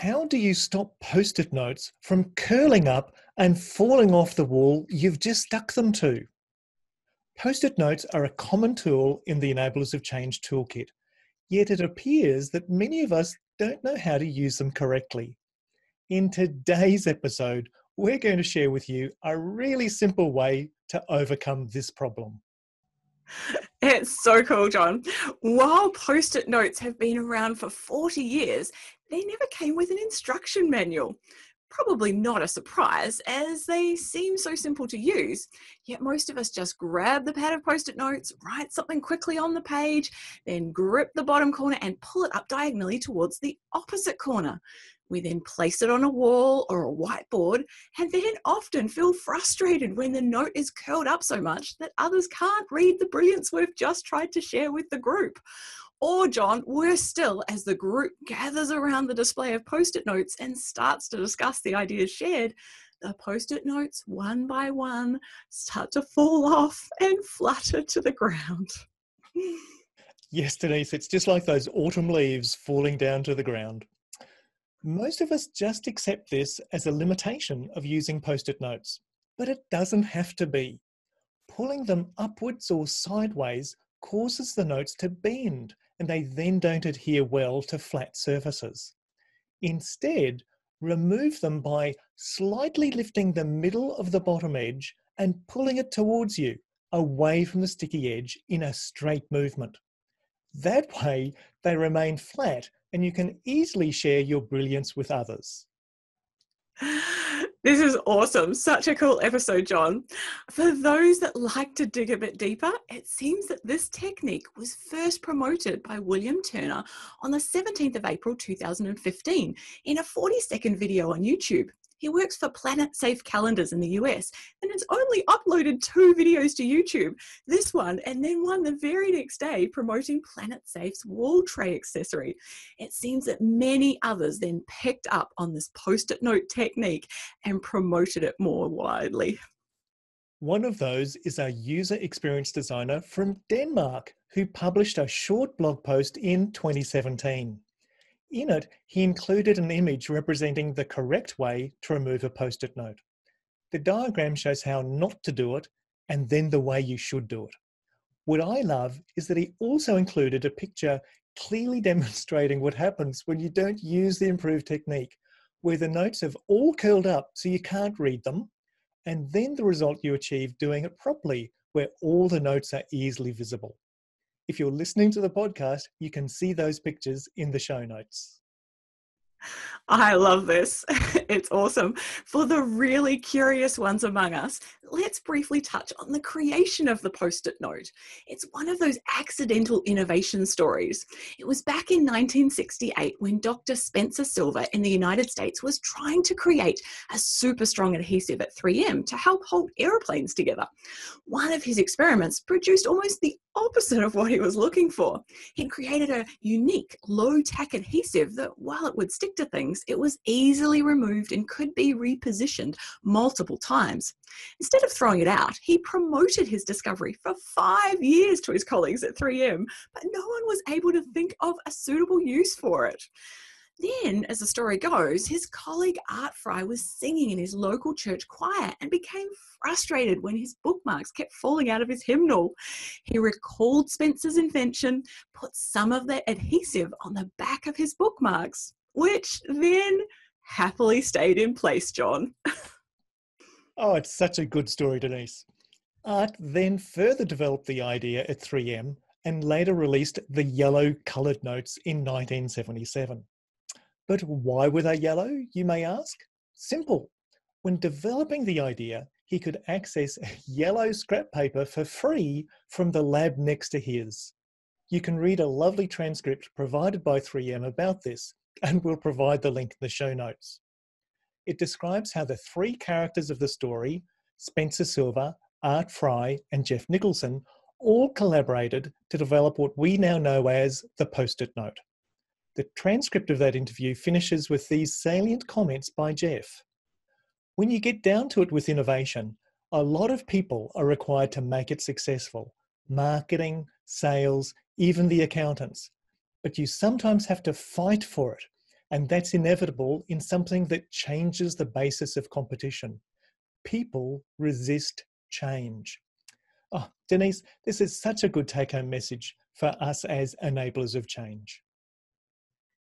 How do you stop post it notes from curling up and falling off the wall you've just stuck them to? Post it notes are a common tool in the Enablers of Change toolkit, yet it appears that many of us don't know how to use them correctly. In today's episode, we're going to share with you a really simple way to overcome this problem. It's so cool, John. While post it notes have been around for 40 years, they never came with an instruction manual. Probably not a surprise, as they seem so simple to use. Yet most of us just grab the pad of post it notes, write something quickly on the page, then grip the bottom corner and pull it up diagonally towards the opposite corner. We then place it on a wall or a whiteboard and then often feel frustrated when the note is curled up so much that others can't read the brilliance we've just tried to share with the group. Or, John, worse still, as the group gathers around the display of post it notes and starts to discuss the ideas shared, the post it notes, one by one, start to fall off and flutter to the ground. Yes, Denise, it's just like those autumn leaves falling down to the ground. Most of us just accept this as a limitation of using post it notes, but it doesn't have to be. Pulling them upwards or sideways causes the notes to bend and they then don't adhere well to flat surfaces. Instead, remove them by slightly lifting the middle of the bottom edge and pulling it towards you, away from the sticky edge in a straight movement. That way, they remain flat and you can easily share your brilliance with others. This is awesome. Such a cool episode, John. For those that like to dig a bit deeper, it seems that this technique was first promoted by William Turner on the 17th of April 2015 in a 40 second video on YouTube. He works for Planet Safe Calendars in the US and has only uploaded two videos to YouTube. This one and then one the very next day promoting Planet Safe's wall tray accessory. It seems that many others then picked up on this post it note technique and promoted it more widely. One of those is a user experience designer from Denmark who published a short blog post in 2017. In it, he included an image representing the correct way to remove a post it note. The diagram shows how not to do it and then the way you should do it. What I love is that he also included a picture clearly demonstrating what happens when you don't use the improved technique, where the notes have all curled up so you can't read them, and then the result you achieve doing it properly, where all the notes are easily visible. If you're listening to the podcast, you can see those pictures in the show notes. I love this. It's awesome. For the really curious ones among us, let's briefly touch on the creation of the post it note. It's one of those accidental innovation stories. It was back in 1968 when Dr. Spencer Silver in the United States was trying to create a super strong adhesive at 3M to help hold aeroplanes together. One of his experiments produced almost the opposite of what he was looking for. He'd created a unique low tack adhesive that, while it would stick to things, it was easily removed and could be repositioned multiple times. Instead of throwing it out, he promoted his discovery for five years to his colleagues at 3M, but no one was able to think of a suitable use for it. Then, as the story goes, his colleague Art Fry was singing in his local church choir and became frustrated when his bookmarks kept falling out of his hymnal. He recalled Spencer's invention, put some of the adhesive on the back of his bookmarks, which then happily stayed in place, John. oh, it's such a good story, Denise. Art then further developed the idea at 3M and later released the yellow coloured notes in 1977. But why were they yellow, you may ask? Simple. When developing the idea, he could access yellow scrap paper for free from the lab next to his. You can read a lovely transcript provided by 3M about this, and we'll provide the link in the show notes. It describes how the three characters of the story, Spencer Silver, Art Fry, and Jeff Nicholson, all collaborated to develop what we now know as the post it note. The transcript of that interview finishes with these salient comments by Jeff. When you get down to it with innovation, a lot of people are required to make it successful marketing, sales, even the accountants. But you sometimes have to fight for it. And that's inevitable in something that changes the basis of competition. People resist change. Oh, Denise, this is such a good take home message for us as enablers of change.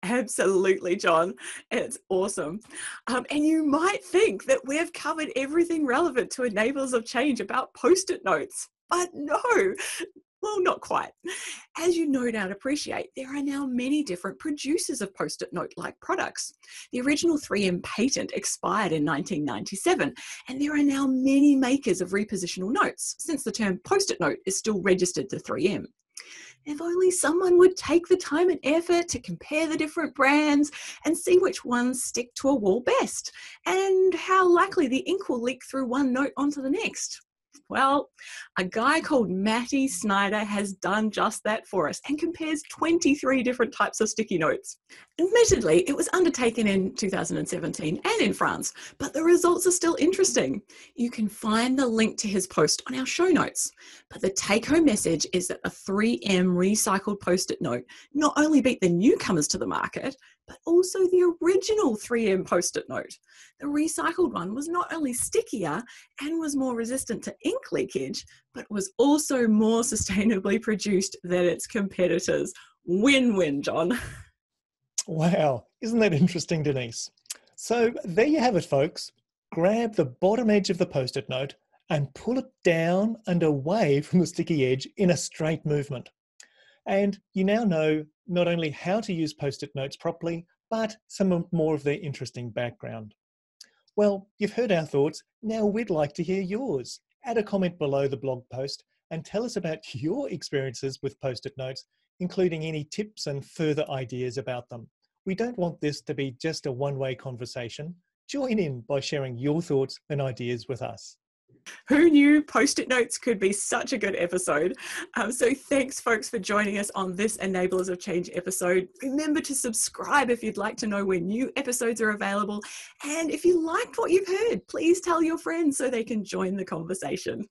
Absolutely, John. It's awesome. Um, and you might think that we've covered everything relevant to enablers of change about post it notes, but no, well, not quite. As you no doubt appreciate, there are now many different producers of post it note like products. The original 3M patent expired in 1997, and there are now many makers of repositional notes, since the term post it note is still registered to 3M. If only someone would take the time and effort to compare the different brands and see which ones stick to a wall best, and how likely the ink will leak through one note onto the next. Well, a guy called Matty Snyder has done just that for us and compares 23 different types of sticky notes. Admittedly, it was undertaken in 2017 and in France, but the results are still interesting. You can find the link to his post on our show notes. But the take home message is that a 3M recycled post it note not only beat the newcomers to the market, but also the original 3M post it note. The recycled one was not only stickier and was more resistant to ink leakage, but was also more sustainably produced than its competitors. Win win, John. Wow, isn't that interesting, Denise? So there you have it, folks. Grab the bottom edge of the post it note and pull it down and away from the sticky edge in a straight movement. And you now know not only how to use post it notes properly, but some more of their interesting background. Well, you've heard our thoughts. Now we'd like to hear yours. Add a comment below the blog post and tell us about your experiences with post it notes, including any tips and further ideas about them. We don't want this to be just a one way conversation. Join in by sharing your thoughts and ideas with us. Who knew post it notes could be such a good episode? Um, so, thanks, folks, for joining us on this Enablers of Change episode. Remember to subscribe if you'd like to know when new episodes are available. And if you liked what you've heard, please tell your friends so they can join the conversation.